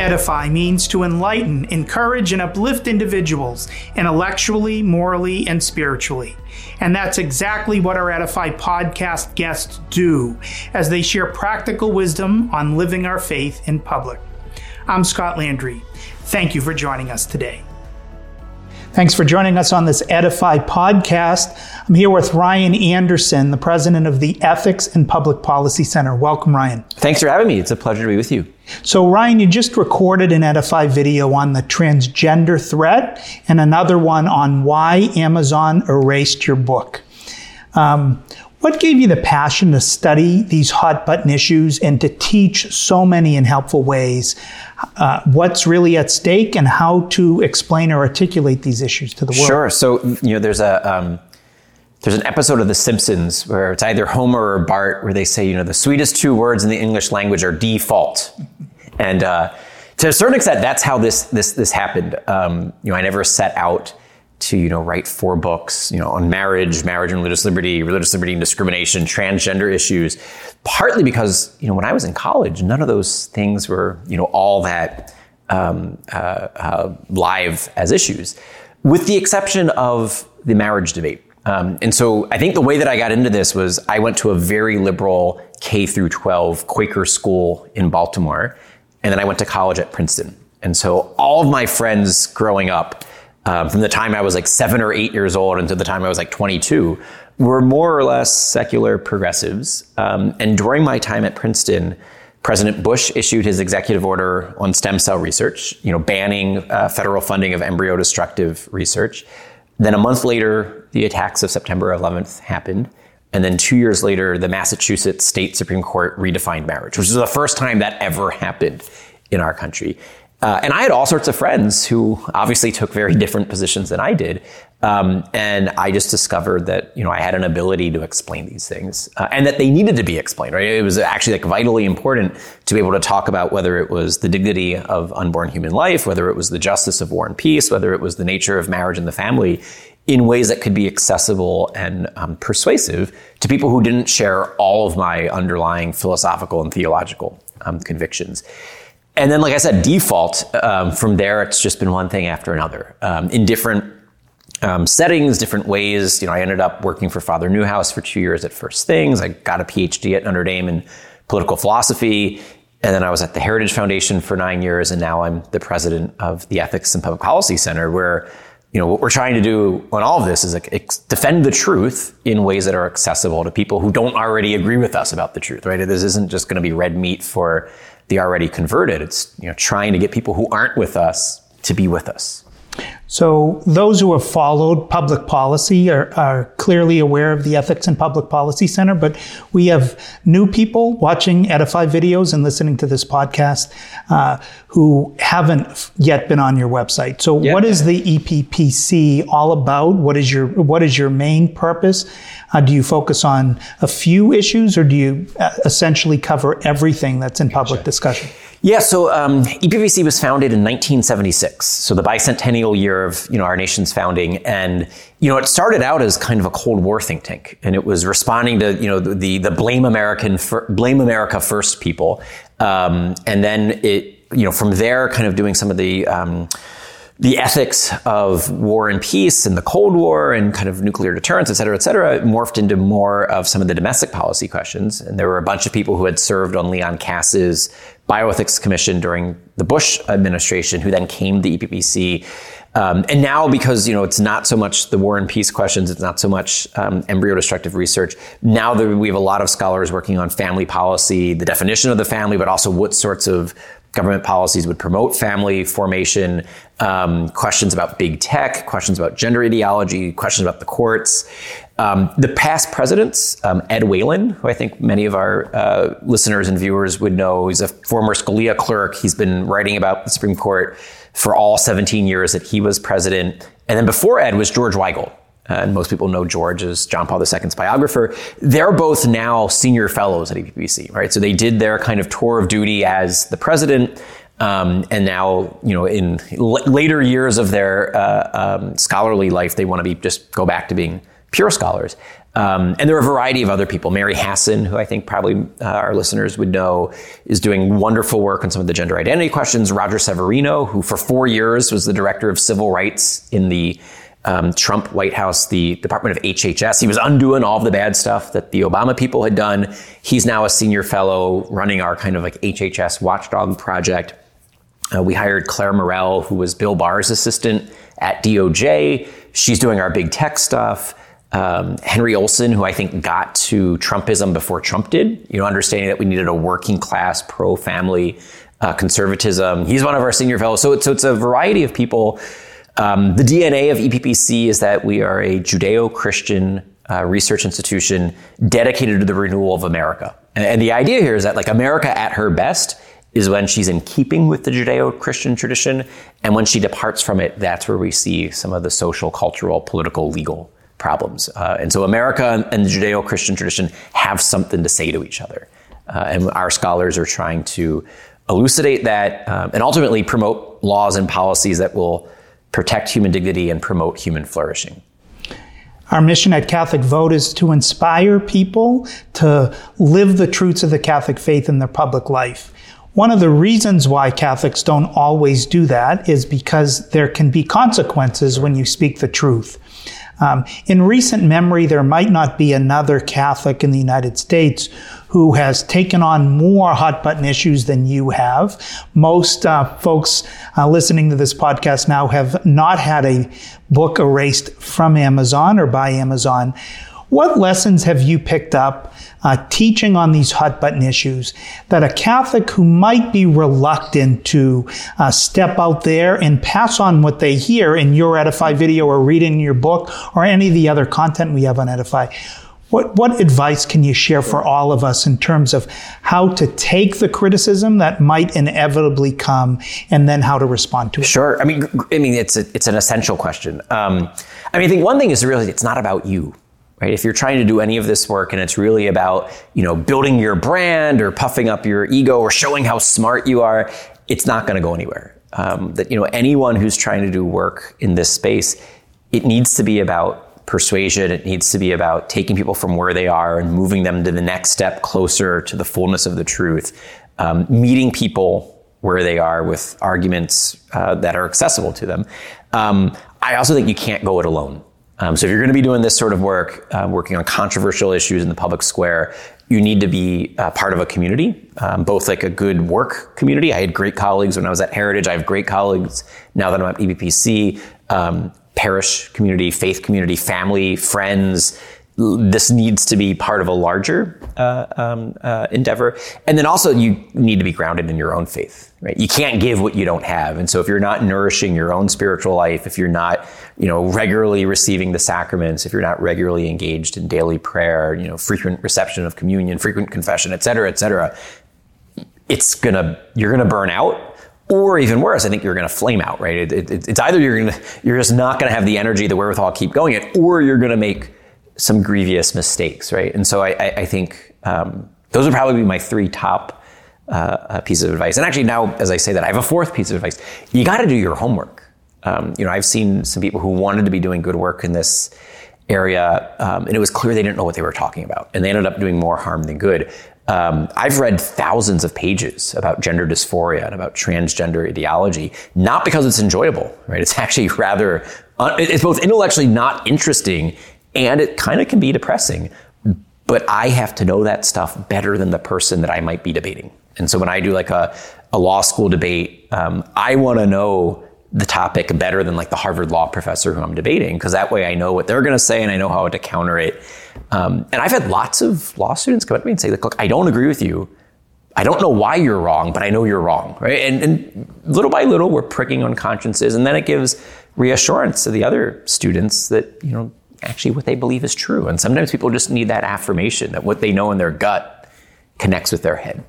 Edify means to enlighten, encourage, and uplift individuals intellectually, morally, and spiritually. And that's exactly what our Edify podcast guests do as they share practical wisdom on living our faith in public. I'm Scott Landry. Thank you for joining us today. Thanks for joining us on this Edify podcast. I'm here with Ryan Anderson, the president of the Ethics and Public Policy Center. Welcome, Ryan. Thanks for having me. It's a pleasure to be with you. So, Ryan, you just recorded an Edify video on the transgender threat and another one on why Amazon erased your book. Um, what gave you the passion to study these hot button issues and to teach so many in helpful ways? Uh, what's really at stake and how to explain or articulate these issues to the world? Sure. So, you know, there's a um, there's an episode of The Simpsons where it's either Homer or Bart where they say, you know, the sweetest two words in the English language are default, and uh, to a certain extent, that's how this this this happened. Um, you know, I never set out to you know write four books you know on marriage marriage and religious liberty religious liberty and discrimination transgender issues partly because you know when i was in college none of those things were you know all that um, uh, uh, live as issues with the exception of the marriage debate. Um, and so i think the way that i got into this was i went to a very liberal k through 12 quaker school in baltimore and then i went to college at princeton. And so all of my friends growing up um, from the time I was like seven or eight years old until the time I was like 22, were more or less secular progressives. Um, and during my time at Princeton, President Bush issued his executive order on stem cell research, you know, banning uh, federal funding of embryo destructive research. Then a month later, the attacks of September 11th happened. And then two years later, the Massachusetts State Supreme Court redefined marriage, which is the first time that ever happened in our country. Uh, and I had all sorts of friends who obviously took very different positions than I did. Um, and I just discovered that, you know, I had an ability to explain these things uh, and that they needed to be explained, right? It was actually like vitally important to be able to talk about whether it was the dignity of unborn human life, whether it was the justice of war and peace, whether it was the nature of marriage and the family in ways that could be accessible and um, persuasive to people who didn't share all of my underlying philosophical and theological um, convictions and then, like I said, default um, from there, it's just been one thing after another um, in different um, settings, different ways. You know, I ended up working for Father Neuhaus for two years at First Things. I got a PhD at Notre Dame in political philosophy. And then I was at the Heritage Foundation for nine years, and now I'm the president of the Ethics and Public Policy Center, where you know what we're trying to do on all of this is ex- defend the truth in ways that are accessible to people who don't already agree with us about the truth. Right? This isn't just going to be red meat for the already converted. It's you know trying to get people who aren't with us to be with us. So, those who have followed public policy are, are, clearly aware of the Ethics and Public Policy Center, but we have new people watching Edify videos and listening to this podcast uh, who haven't yet been on your website. So, yeah. what is the EPPC all about? What is your what is your main purpose? Uh, do you focus on a few issues, or do you uh, essentially cover everything that's in public discussion? Yeah, so um, EPPC was founded in 1976, so the bicentennial year of you know our nation's founding, and you know it started out as kind of a Cold War think tank, and it was responding to you know the the blame American blame America first people, um, and then it you know from there kind of doing some of the um, the ethics of war and peace and the Cold War and kind of nuclear deterrence, et cetera, et cetera, morphed into more of some of the domestic policy questions. And there were a bunch of people who had served on Leon Kass's bioethics commission during the Bush administration, who then came to the EPPC. Um, and now, because you know it's not so much the war and peace questions, it's not so much um, embryo destructive research. Now that we have a lot of scholars working on family policy, the definition of the family, but also what sorts of government policies would promote family formation, um, questions about big tech, questions about gender ideology, questions about the courts. Um, the past presidents, um, Ed Whelan, who I think many of our uh, listeners and viewers would know, he's a former Scalia clerk. He's been writing about the Supreme Court for all 17 years that he was president. And then before Ed was George Weigel, uh, and most people know George as John Paul II's biographer. They're both now senior fellows at EPPC, right? So they did their kind of tour of duty as the president. Um, and now, you know, in l- later years of their uh, um, scholarly life, they want to be just go back to being pure scholars. Um, and there are a variety of other people. Mary Hasson, who I think probably uh, our listeners would know, is doing wonderful work on some of the gender identity questions. Roger Severino, who for four years was the director of civil rights in the um, Trump White House, the Department of HHS. He was undoing all of the bad stuff that the Obama people had done. He's now a senior fellow running our kind of like HHS watchdog project. Uh, we hired Clare Morell, who was Bill Barr's assistant at DOJ. She's doing our big tech stuff. Um, Henry Olsen, who I think got to Trumpism before Trump did, you know, understanding that we needed a working class, pro family uh, conservatism. He's one of our senior fellows. So, so it's a variety of people. Um, the DNA of EPPC is that we are a Judeo Christian uh, research institution dedicated to the renewal of America. And, and the idea here is that, like, America at her best is when she's in keeping with the Judeo Christian tradition. And when she departs from it, that's where we see some of the social, cultural, political, legal problems. Uh, and so America and the Judeo Christian tradition have something to say to each other. Uh, and our scholars are trying to elucidate that um, and ultimately promote laws and policies that will protect human dignity and promote human flourishing. Our mission at Catholic Vote is to inspire people to live the truths of the Catholic faith in their public life. One of the reasons why Catholics don't always do that is because there can be consequences when you speak the truth. Um, in recent memory, there might not be another Catholic in the United States who has taken on more hot button issues than you have. Most uh, folks uh, listening to this podcast now have not had a book erased from Amazon or by Amazon. What lessons have you picked up uh, teaching on these hot button issues that a Catholic who might be reluctant to uh, step out there and pass on what they hear in your Edify video or read in your book or any of the other content we have on Edify? What, what advice can you share for all of us in terms of how to take the criticism that might inevitably come and then how to respond to it? Sure. I mean, I mean, it's a, it's an essential question. Um, I mean, I think one thing is to realize it's not about you right? If you're trying to do any of this work and it's really about, you know, building your brand or puffing up your ego or showing how smart you are, it's not going to go anywhere. Um, that, you know, anyone who's trying to do work in this space, it needs to be about persuasion. It needs to be about taking people from where they are and moving them to the next step closer to the fullness of the truth. Um, meeting people where they are with arguments uh, that are accessible to them. Um, I also think you can't go it alone. Um, so if you're going to be doing this sort of work, uh, working on controversial issues in the public square, you need to be uh, part of a community, um, both like a good work community. I had great colleagues when I was at Heritage. I have great colleagues now that I'm at EPPC, Um, parish community, faith community, family, friends, this needs to be part of a larger uh, um, uh, endeavor. And then also, you need to be grounded in your own faith. Right? You can't give what you don't have. And so, if you're not nourishing your own spiritual life, if you're not, you know, regularly receiving the sacraments, if you're not regularly engaged in daily prayer, you know, frequent reception of communion, frequent confession, et cetera, et cetera, it's gonna you're gonna burn out or even worse, I think you're going to flame out, right? It, it, it's either you're going to, you're just not going to have the energy, the wherewithal, keep going it, or you're going to make some grievous mistakes, right? And so I, I, I think um, those would probably be my three top uh, uh, pieces of advice. And actually, now as I say that, I have a fourth piece of advice. You got to do your homework. Um, you know, I've seen some people who wanted to be doing good work in this area, um, and it was clear they didn't know what they were talking about, and they ended up doing more harm than good. Um, I've read thousands of pages about gender dysphoria and about transgender ideology, not because it's enjoyable, right? It's actually rather, uh, it's both intellectually not interesting and it kind of can be depressing. But I have to know that stuff better than the person that I might be debating. And so when I do like a, a law school debate, um, I want to know the topic better than like the Harvard law professor who I'm debating, because that way I know what they're going to say and I know how to counter it. Um, and I've had lots of law students come up to me and say, look, I don't agree with you. I don't know why you're wrong, but I know you're wrong, right? And, and little by little, we're pricking on consciences, and then it gives reassurance to the other students that you know actually what they believe is true. And sometimes people just need that affirmation that what they know in their gut connects with their head.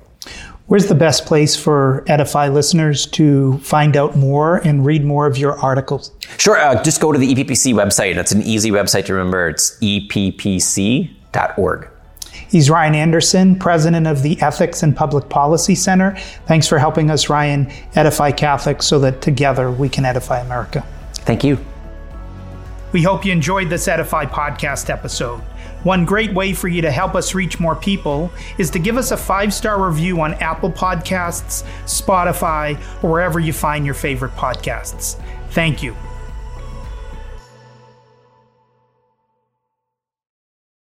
Where's the best place for Edify listeners to find out more and read more of your articles? Sure. Uh, just go to the EPPC website. It's an easy website to remember. It's eppc.org. He's Ryan Anderson, president of the Ethics and Public Policy Center. Thanks for helping us, Ryan, edify Catholics so that together we can edify America. Thank you. We hope you enjoyed this Edify podcast episode. One great way for you to help us reach more people is to give us a five star review on Apple Podcasts, Spotify, or wherever you find your favorite podcasts. Thank you.